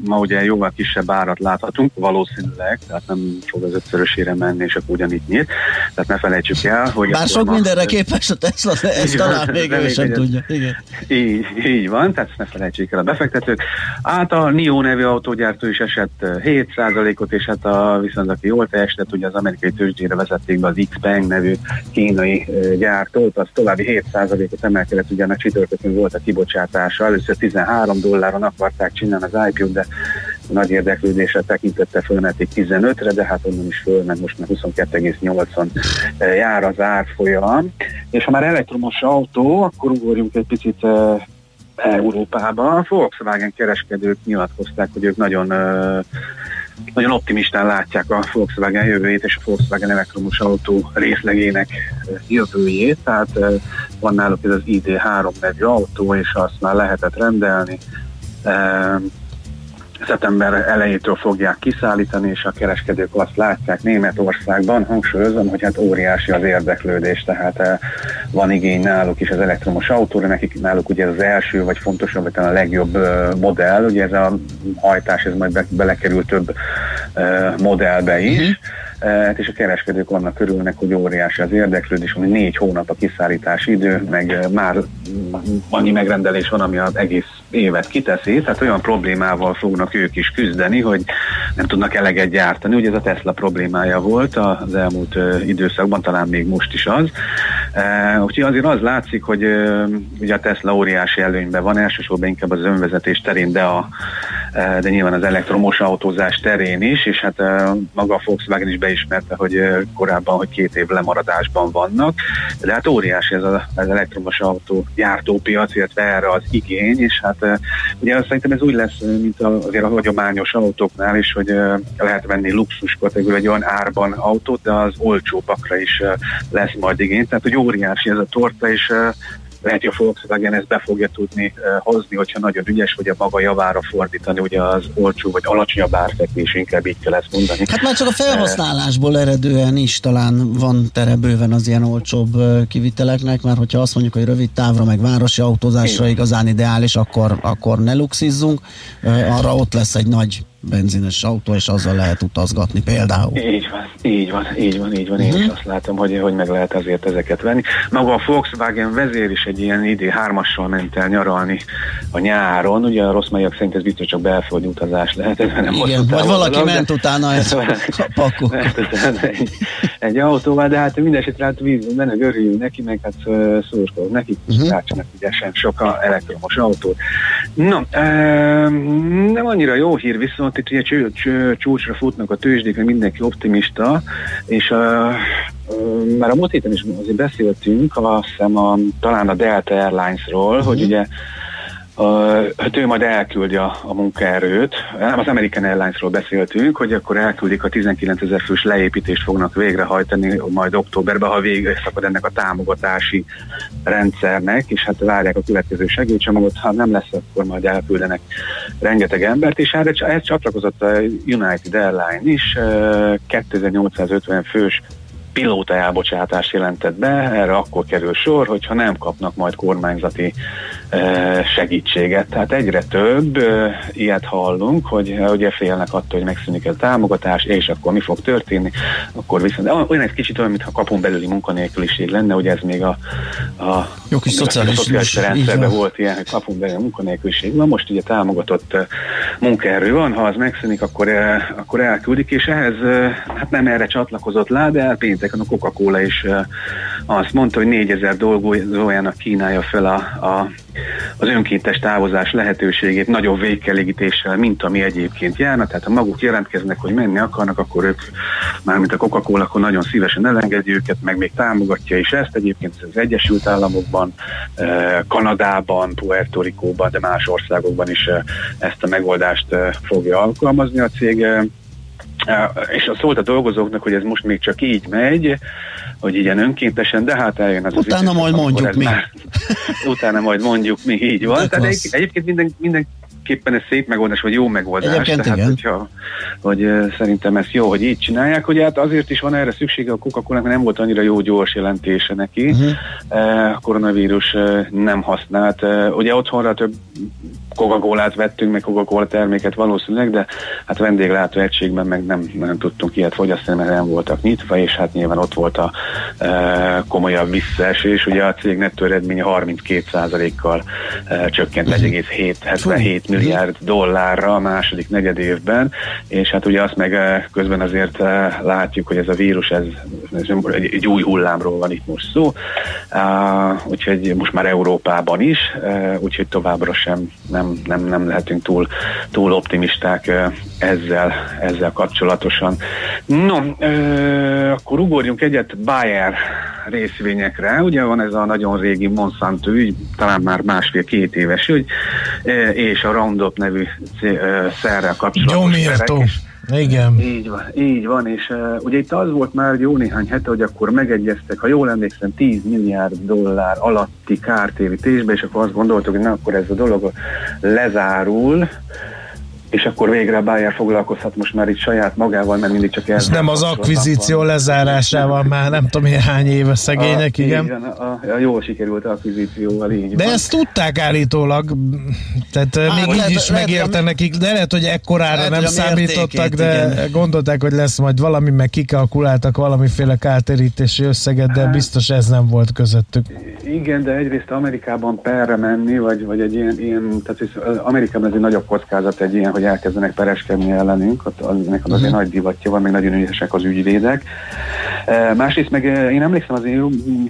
ma ugye jóval kisebb árat láthatunk, valószínűleg, tehát nem fog az ötszörösére menni, és akkor ugyanígy nyílt. Tehát ne felejtsük el, hogy... Bár sok mindenre képes a Tesla, de ezt talán még ő sem tudja. Igen. Így, így van, tehát ne felejtsék el a befektetők. Át a NIO nevű autógyártó is esett 7%-ot, és hát a, viszont aki jól teljesített, ugye az amerikai tőzsdére vezették be az Xpeng nevű kínai gyártót, az további 7%-ot emelkedett, ugye a csütörtökön volt a kibocsátása, először 13 dolláron akarták csinálni az IPO-t, de nagy érdeklődésre tekintette fölmetik 15-re, de hát onnan is fölment most már 22,8-on jár az árfolyam. És ha már elektromos autó, akkor ugorjunk egy picit Európába. A Volkswagen kereskedők nyilatkozták, hogy ők nagyon nagyon optimistán látják a Volkswagen jövőjét és a Volkswagen elektromos autó részlegének jövőjét, tehát van náluk ez az ID3 nevű autó, és azt már lehetett rendelni szeptember elejétől fogják kiszállítani, és a kereskedők azt látják Németországban, hangsúlyozom, hogy hát óriási az érdeklődés, tehát eh, van igény náluk is az elektromos autóra, nekik náluk ugye az első, vagy fontosabb, vagy talán a legjobb eh, modell, ugye ez a hajtás, ez majd be, belekerül több eh, modellbe is, uh-huh Hát és a kereskedők annak örülnek, hogy óriási az érdeklődés, ami négy hónap a kiszállítási idő, meg már annyi megrendelés van, ami az egész évet kiteszi, tehát olyan problémával fognak ők is küzdeni, hogy nem tudnak eleget gyártani. Ugye ez a Tesla problémája volt az elmúlt időszakban, talán még most is az. Úgyhogy azért az látszik, hogy ugye a Tesla óriási előnyben van, elsősorban inkább az önvezetés terén, de, a, de nyilván az elektromos autózás terén is, és hát maga a Volkswagen is beismerte, hogy korábban, hogy két év lemaradásban vannak, de hát óriási ez az, elektromos autó gyártópiac, illetve erre az igény, és hát ugye szerintem ez úgy lesz, mint azért a hagyományos autóknál is, hogy lehet venni luxus kategória, egy olyan árban autót, de az olcsóbbakra is lesz majd igény, tehát hogy óriási ez a torta, és lehet, hogy a Volkswagen ezt be fogja tudni uh, hozni, hogyha nagyon ügyes, vagy a maga javára fordítani, ugye az olcsó vagy alacsonyabb árfekvés, inkább így kell ezt mondani. Hát már csak a felhasználásból eredően is talán van tere bőven az ilyen olcsóbb kiviteleknek, mert hogyha azt mondjuk, hogy rövid távra, meg városi autózásra igazán ideális, akkor, akkor ne luxizzunk, arra ott lesz egy nagy benzines autó, és azzal lehet utazgatni például. Így van, így van, így van, így van. Én uh-huh. is azt látom, hogy, hogy meg lehet azért ezeket venni. Maga a Volkswagen vezér is egy ilyen idé hármassal ment el nyaralni a nyáron. Ugye a rossz magyarok szerint ez biztos csak belföldi utazás lehet. Ez nem Igen, vagy valaki valami, ment utána ez a pakok. egy, egy autóval, de hát mindesetre hát víz, benne örüljünk neki, meg hát szurkolunk neki, uh-huh. tárcsanak ugye sem sok a elektromos autót. No, nem annyira jó hír viszont itt ugye cső, cső, csúcsra futnak a tőzsdék, mindenki optimista, és a, már a múlt héten is azért beszéltünk, azt hiszem a, talán a Delta Airlines-ról, uh-huh. hogy ugye Uh, hát ő majd elküldi a, a munkaerőt. Nem az American Airlines-ról beszéltünk, hogy akkor elküldik a 19 ezer fős leépítést fognak végrehajtani majd októberben, ha végre szakad ennek a támogatási rendszernek, és hát várják a következő segítségcsomagot, ha nem lesz, akkor majd elküldenek rengeteg embert, és hát ez csatlakozott a United Airline is, uh, 2850 fős pilóta elbocsátás jelentett be, erre akkor kerül sor, hogyha nem kapnak majd kormányzati segítséget. Tehát egyre több ilyet hallunk, hogy ugye félnek attól, hogy megszűnik a támogatás, és akkor mi fog történni, akkor viszont olyan egy kicsit olyan, mintha kapun belüli munkanélküliség lenne, ugye ez még a, a jó kis szociális, szociális rendszerben volt ilyen, hogy kapun belüli munkanélküliség. Na most ugye támogatott munkaerő van, ha az megszűnik, akkor, akkor elküldik, és ehhez hát nem erre csatlakozott lá, de pénteken a Coca-Cola is azt mondta, hogy 4000 dolgozójának kínálja fel a, a az önkéntes távozás lehetőségét nagyobb végkelégítéssel, mint ami egyébként járna. Tehát ha maguk jelentkeznek, hogy menni akarnak, akkor ők, mármint a Coca-Cola, akkor nagyon szívesen elengedjük őket, meg még támogatja is ezt. Egyébként az Egyesült Államokban, eh, Kanadában, Puerto Ricóban, de más országokban is eh, ezt a megoldást eh, fogja alkalmazni a cég. És szólt a dolgozóknak, hogy ez most még csak így megy, hogy ilyen önkéntesen, de hát eljön az Utána az majd mondjuk mi. Már, utána majd mondjuk mi, így van. Tehát egy, egyébként minden, minden képpen ez szép megoldás, vagy jó megoldás. Egyébként Tehát, igen. hogyha, hogy szerintem ez jó, hogy így csinálják, hogy hát azért is van erre szüksége a coca mert nem volt annyira jó gyors jelentése neki. Uh-huh. Uh, a koronavírus nem használt. Ugye otthonra több coca vettünk, meg Coca-Cola terméket valószínűleg, de hát vendéglátó egységben meg nem, nem tudtunk ilyet fogyasztani, mert nem voltak nyitva, és hát nyilván ott volt a e, komolyabb visszaesés. Ugye a cég nettó eredménye 32%-kal e, csökkent 1,77 milliárd dollárra a második negyed évben, és hát ugye azt meg e, közben azért e, látjuk, hogy ez a vírus, ez, ez egy, új hullámról van itt most szó, úgyhogy most már Európában is, e, úgyhogy továbbra sem nem nem, nem, lehetünk túl, túl optimisták ezzel, ezzel kapcsolatosan. No, akkor ugorjunk egyet Bayer részvényekre. Ugye van ez a nagyon régi Monsanto ügy, talán már másfél-két éves ügy, és a Roundup nevű szerrel kapcsolatos Gyomírtó. Igen. Így van, így van, és uh, ugye itt az volt már jó néhány hete, hogy akkor megegyeztek, ha jól emlékszem, 10 milliárd dollár alatti kártérítésbe, és akkor azt gondoltuk, hogy na, akkor ez a dolog lezárul, és akkor végre a Bayer foglalkozhat most már itt saját magával, mert mindig csak Ez nem az akvizíció van. lezárásával már nem tudom, milyen hány éve szegények, a, igen. igen a, a, a jól sikerült akvizícióval, így De van. ezt tudták állítólag, tehát Á, még lehet, így is lehet, megérte lehet, nekik, de lehet, hogy ekkorára lehet, nem számítottak, de igen. gondolták, hogy lesz majd valami, meg kikalkuláltak valamiféle kártérítési összeget, de biztos ez nem volt közöttük. Igen, de egyrészt Amerikában perre menni, vagy, vagy egy ilyen, ilyen tehát Amerikában ez egy nagyobb kockázat egy ilyen, hogy hogy elkezdenek pereskedni ellenünk, ennek azért uh-huh. nagy divatja van, még nagyon ügyesek az ügyvédek. E, másrészt meg e, én emlékszem azért,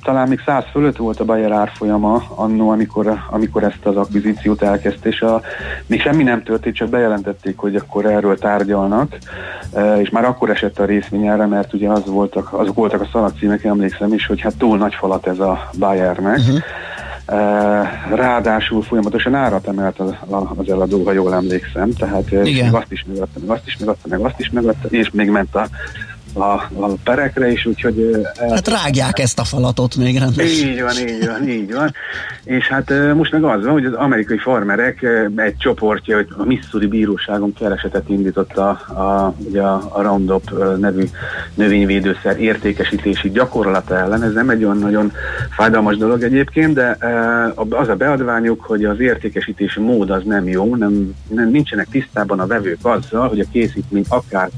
talán még száz fölött volt a Bayer árfolyama annó, amikor, amikor ezt az akvizíciót elkezdte, és a, még semmi nem történt, csak bejelentették, hogy akkor erről tárgyalnak, e, és már akkor esett a részvényára, mert ugye az voltak, azok voltak a szalagcímek, emlékszem is, hogy hát túl nagy falat ez a Bayernek, uh-huh Ráadásul folyamatosan árat emelt az, eladó, ha jól emlékszem, tehát Igen. azt is megadta, meg azt is megadta, meg azt is megadta, és még ment a a, a perekre is, úgyhogy... El... Hát rágják ezt a falatot még rendesen. Így van, így van, így van. És hát most meg az van, hogy az amerikai farmerek egy csoportja, hogy a Missouri bíróságon keresetet indított a, a, ugye a, a Roundup nevű növényvédőszer értékesítési gyakorlata ellen. Ez nem egy olyan nagyon fájdalmas dolog egyébként, de az a beadványuk, hogy az értékesítési mód az nem jó, nem, nem nincsenek tisztában a vevők azzal, hogy a készítmény akár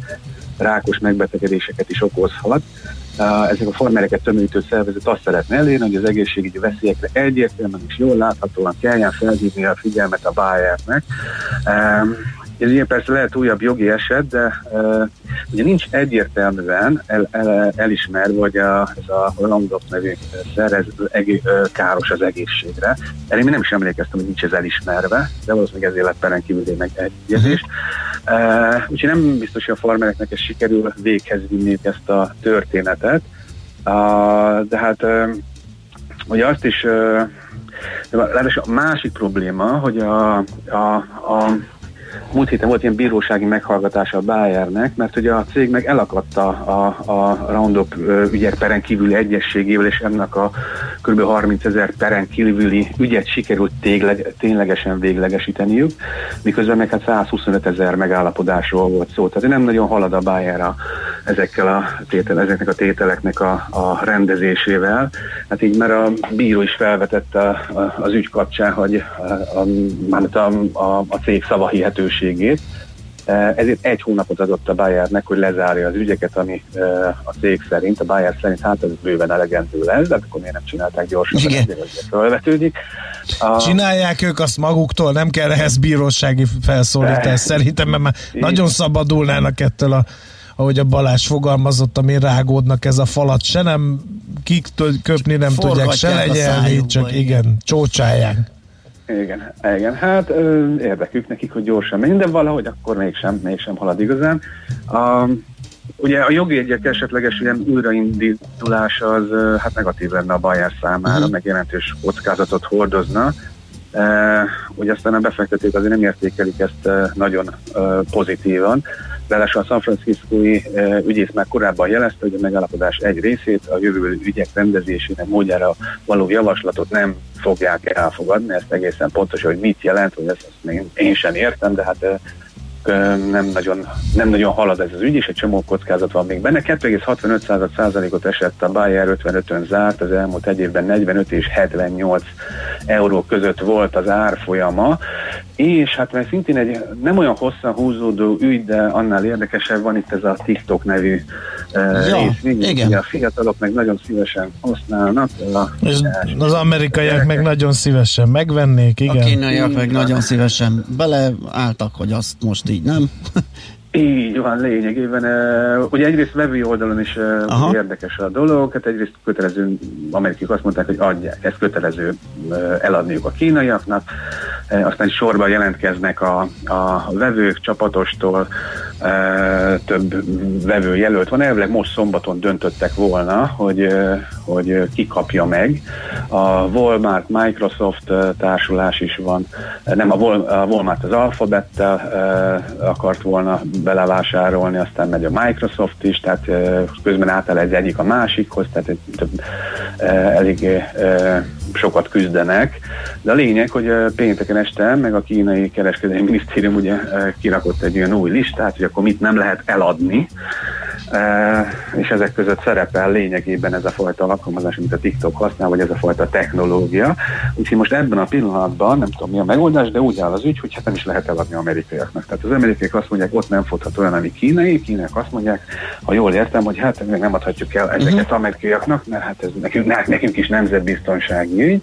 rákos megbetegedéseket is okozhat. Ezek a farmereket tömörítő szervezet azt szeretne elérni, hogy az egészségügyi veszélyekre egyértelműen és jól láthatóan kelljen felhívni a figyelmet a Bayernek. Ez ilyen persze lehet újabb jogi eset, de uh, ugye nincs egyértelműen el, el, elismerve, hogy a, ez a Roundup nevű szer ez egé, káros az egészségre. Erre én nem is emlékeztem, hogy nincs ez elismerve, de valószínűleg ezért lett peren kívül meg egyezés. Uh, úgyhogy nem biztos, hogy a farmereknek ez sikerül véghez vinni ezt a történetet. Uh, de hát uh, ugye azt is uh, a másik probléma, hogy a, a, a múlt héten volt ilyen bírósági meghallgatása a Bayernek, mert ugye a cég meg elakadta a, a Roundup ügyek peren kívüli egyességével, és ennek a kb. 30 ezer peren kívüli ügyet sikerült tényleg, ténylegesen véglegesíteniük, miközben meg hát 125 ezer megállapodásról volt szó. Tehát nem nagyon halad a Bayer a ezekkel a tétel, ezeknek a tételeknek a, a rendezésével. Hát így már a bíró is felvetette az ügy kapcsán, hogy a, a, a, a, a cég szavahihetőségét, ezért egy hónapot adott a Bayernek, hogy lezárja az ügyeket, ami a cég szerint, a Bayer szerint hát ez bőven elegendő lesz, de akkor miért nem csinálták gyorsan, Igen. felvetődik. A... Csinálják ők azt maguktól, nem kell ehhez bírósági felszólítás szerintem, mert már nagyon szabadulnának ettől a ahogy a Balázs fogalmazott, ami rágódnak ez a falat, se nem kik köpni nem tudják, se legyelni, csak igen, igen csócsálják. Igen, igen. Hát ö, érdekük nekik, hogy gyorsan menjen, de valahogy akkor mégsem, mégsem halad igazán. A, ugye a jogi egyek esetleges ilyen újraindítulása az hát negatív lenne a Bayer számára, uh-huh. meg jelentős kockázatot hordozna. E, ugye aztán a befektetők azért nem értékelik ezt e, nagyon e, pozitívan. Ráadásul a San Francisco-i e, ügyész már korábban jelezte, hogy a megállapodás egy részét, a jövőbeli ügyek rendezésének módjára való javaslatot nem fogják elfogadni. Ezt egészen pontos, hogy mit jelent, hogy ezt, ezt még én sem értem, de hát e, nem nagyon, nem nagyon halad ez az ügy, és egy csomó kockázat van még benne. 2,65%-ot esett a Bayer 55-ön zárt, az elmúlt egy évben 45 és 78 euró között volt az árfolyama, és hát mert szintén egy nem olyan hosszan húzódó ügy, de annál érdekesebb van itt ez a TikTok nevű uh, ja, részvény, igen. a fiatalok meg nagyon szívesen használnak. A, és az amerikaiak meg nagyon szívesen megvennék, igen. A kínaiak meg nagyon szívesen beleálltak, hogy azt most így nem. Így van, lényegében. Uh, ugye egyrészt vevői oldalon is uh, érdekes a dolog, hát egyrészt kötelező, amerikai azt mondták, hogy adják, ez kötelező uh, eladniuk a kínaiaknak, uh, aztán sorban jelentkeznek a, a vevők csapatostól, uh, több vevő jelölt van, elvileg most szombaton döntöttek volna, hogy, uh, hogy ki kapja meg. A Walmart, Microsoft társulás is van, nem a, Walmart az Alphabettel uh, akart volna belevásárolni, aztán megy a Microsoft is, tehát közben átáll egy egyik a másikhoz, tehát több, elég sokat küzdenek. De a lényeg, hogy pénteken este meg a kínai kereskedelmi minisztérium ugye kirakott egy olyan új listát, hogy akkor mit nem lehet eladni, és ezek között szerepel lényegében ez a fajta alkalmazás, amit a TikTok használ, vagy ez a fajta technológia. Úgyhogy most ebben a pillanatban, nem tudom mi a megoldás, de úgy áll az ügy, hogy hát nem is lehet eladni amerikaiaknak. Tehát az amerikaiak azt mondják, ott nem futhat olyan, ami kínai, kínaiak azt mondják, ha jól értem, hogy hát még nem adhatjuk el ezeket uh-huh. amerikaiaknak, mert hát ez nekünk, nekünk is nemzetbiztonsági ügy.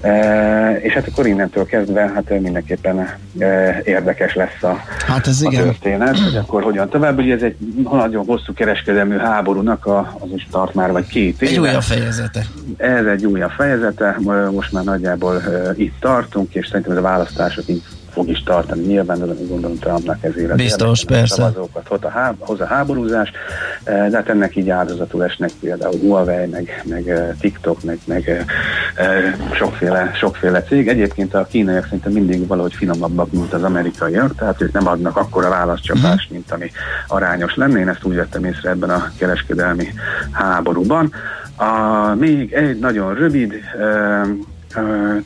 E, és hát akkor innentől kezdve hát mindenképpen e, érdekes lesz a, hát ez a igen. történet, hogy akkor hogyan tovább. Ugye ez egy nagyon hosszú kereskedelmű háborúnak a, az is tart már, vagy két éve. Egy újabb fejezete. Ez egy újabb fejezete, most már nagyjából itt tartunk, és szerintem ez a választások így fog is tartani nyilván, gondolom Trumpnak ezért Biztos, persze. szavazókat a, há, hoz a háborúzás, de hát ennek így áldozatul esnek például Huawei, meg, meg TikTok, meg, meg sokféle, sokféle cég. Egyébként a kínaiak szerintem mindig valahogy finomabbak, mint az amerikaiak, tehát ők nem adnak akkora válaszcsapást, uh-huh. mint ami arányos lenne. Én ezt úgy vettem észre ebben a kereskedelmi háborúban. A, még egy nagyon rövid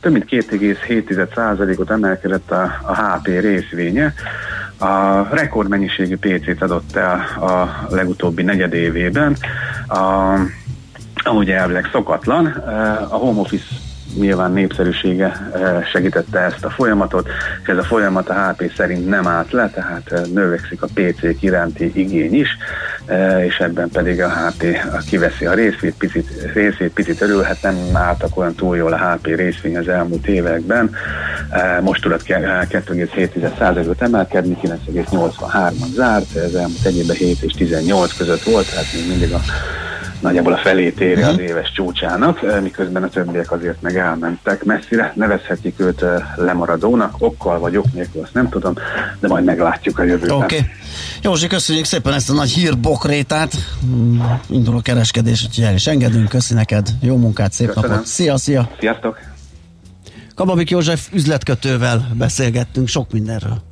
több mint 2,7%-ot emelkedett a, a HP részvénye. A rekordmennyiségű PC-t adott el a legutóbbi negyedévében. A, ahogy elvileg szokatlan, a home office nyilván népszerűsége eh, segítette ezt a folyamatot, és ez a folyamat a HP szerint nem állt le, tehát eh, növekszik a PC iránti igény is, eh, és ebben pedig a HP kiveszi a részét, picit, részét picit örülhet, nem álltak olyan túl jól a HP részvény az elmúlt években, most tudott 2,7%-ot emelkedni, 9,83-an zárt, ez elmúlt egy évben 7 és 18 között volt, tehát még mindig a nagyjából a felét éri az mhm. éves csúcsának, eh, miközben a többiek azért meg elmentek messzire. Nevezhetjük őt eh, lemaradónak, okkal vagy ok nélkül, azt nem tudom, de majd meglátjuk a jövőben. Oké. Okay. Józsi, köszönjük szépen ezt a nagy hírbokrétát. Mm, indul a kereskedés, úgyhogy el is engedünk. Köszi neked, jó munkát, szép Köszönöm. napot. Szia, szia! Sziasztok! Kababik József üzletkötővel beszélgettünk sok mindenről.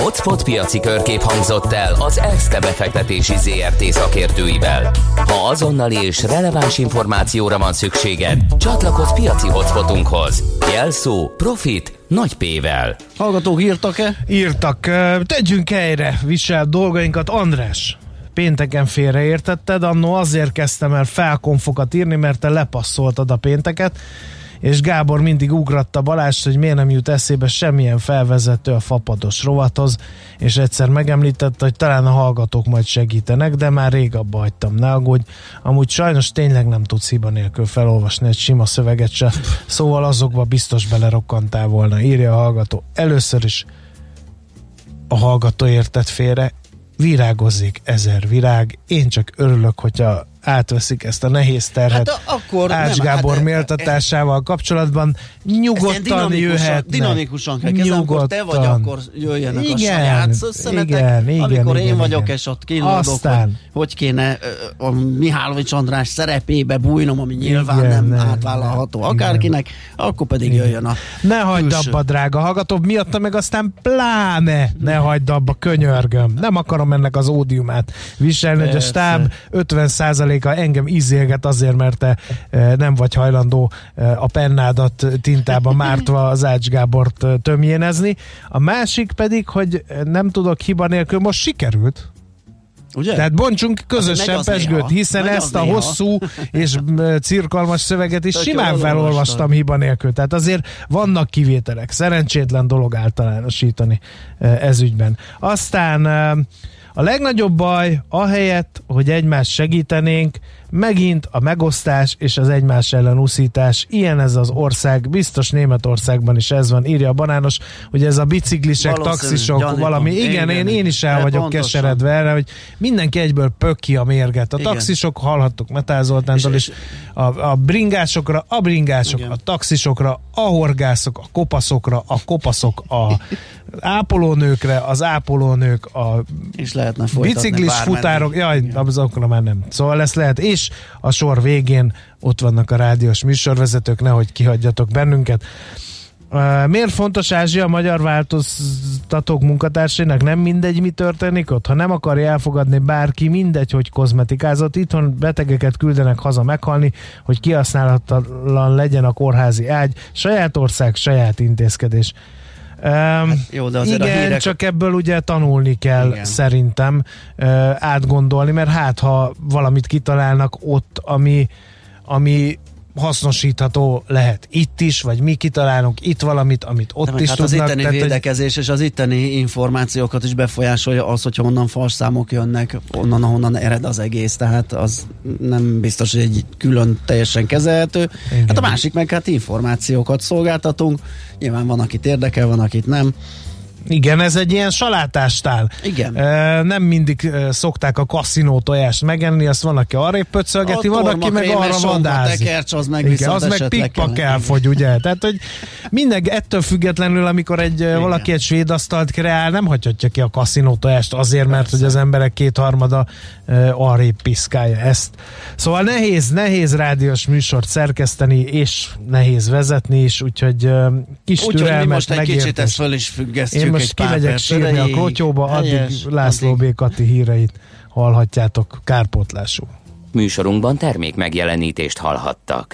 Hotspot piaci körkép hangzott el az ESZTE befektetési ZRT szakértőivel. Ha azonnali és releváns információra van szükséged, csatlakozz piaci hotspotunkhoz. Jelszó Profit nagy P-vel. Hallgatók írtak-e? Írtak. Tegyünk helyre visel dolgainkat. András, pénteken félreértetted, annó azért kezdtem el felkonfokat írni, mert te lepasszoltad a pénteket, és Gábor mindig ugratta Balást, hogy miért nem jut eszébe semmilyen felvezető a fapados rovathoz, és egyszer megemlítette, hogy talán a hallgatók majd segítenek, de már rég abba hagytam, ne aggódj. Amúgy sajnos tényleg nem tudsz hiba nélkül felolvasni egy sima szöveget se, szóval azokba biztos belerokkantál volna, írja a hallgató. Először is a hallgató értett félre, virágozik ezer virág, én csak örülök, hogyha átveszik ezt a nehéz terhet hát, akkor Ács nem, Gábor hát, méltatásával kapcsolatban. Nyugodtan jöhet. Dinamikusan kell kezdeni, akkor te vagy, akkor jöjjenek igen, a saját szösszenetek. Igen, igen, amikor igen, én vagyok, igen. és ott kínlódok, hogy, hogy kéne a Mihálovics András szerepébe bújnom, ami nyilván igen, nem, nem átvállalható nem, akárkinek, igen. akkor pedig jöjjön a Ne hagyd abba, drága hallgató, miatta meg aztán pláne ne hagyd abba, könyörgöm. Nem akarom ennek az ódiumát viselni, Persze. hogy a stáb 50 a engem izélget azért, mert te e, nem vagy hajlandó e, a pennádat tintába mártva az Ács Gábort e, tömjénezni. A másik pedig, hogy nem tudok hiba nélkül, most sikerült. Ugye? Tehát bontsunk hát közösen pesgőt, hiszen ezt a néha. hosszú és cirkalmas szöveget is Tök simán felolvastam hiba nélkül. Tehát azért vannak kivételek. Szerencsétlen dolog általánosítani ez ügyben. Aztán a legnagyobb baj, ahelyett, hogy egymást segítenénk, megint a megosztás és az egymás ellen uszítás. Ilyen ez az ország, biztos Németországban is ez van, írja a banános, hogy ez a biciklisek, taxisok, gyanítom. valami. Igen, én, én is el vagyok pontosan. keseredve erre, hogy mindenki egyből pökki a mérget. A Igen. taxisok, hallhattuk Metál Zoltántól is, a, a bringásokra, a bringások, Igen. a taxisokra, a horgászok, a kopaszokra, a kopaszok, a ápolónőkre, az ápolónők, a És lehetne biciklis futárok, jaj, azokra már nem. Szóval ezt lehet, és a sor végén ott vannak a rádiós műsorvezetők, nehogy kihagyjatok bennünket. Miért fontos Ázsia a magyar változtatók munkatársainak? Nem mindegy, mi történik ott? Ha nem akarja elfogadni bárki, mindegy, hogy kozmetikázott. Itthon betegeket küldenek haza meghalni, hogy kihasználhatatlan legyen a kórházi ágy. Saját ország, saját intézkedés. Um, jó, de azért a igen, hírek- csak ebből ugye tanulni kell Igen. szerintem uh, átgondolni, mert hát ha valamit kitalálnak ott, ami, ami hasznosítható lehet itt is, vagy mi kitalálunk itt valamit, amit ott De is hát az tudnak. itteni tehát, hogy- védekezés és az itteni információkat is befolyásolja az, hogyha onnan falszámok jönnek, onnan, ahonnan ered az egész, tehát az nem biztos, hogy egy külön teljesen kezelhető. Igen. Hát a másik meg hát információkat szolgáltatunk, nyilván van, akit érdekel, van, akit nem. Igen, ez egy ilyen salátástál. Igen. E, nem mindig szokták a kaszinó tojást megenni, azt van, aki arra pöcölgeti, van, aki meg arra tekercs, az meg Igen, az meg pikpak elfogy, ugye? Tehát, hogy minden, ettől függetlenül, amikor egy Igen. valaki egy svéd asztalt kreál, nem hagyhatja ki a kaszinó tojást azért, mert hogy az emberek kétharmada e, arrébb piszkálja ezt. Szóval nehéz, nehéz rádiós műsort szerkeszteni, és nehéz vezetni is, úgyhogy e, kis Úgyhogy mi türelmet, most egy kicsit megértést. ezt föl is függesztjük Én most kimegyek sírni a klotyóba, addig Helyes, László addig. B. Kati híreit hallhatjátok kárpótlásul. Műsorunkban termék megjelenítést hallhattak.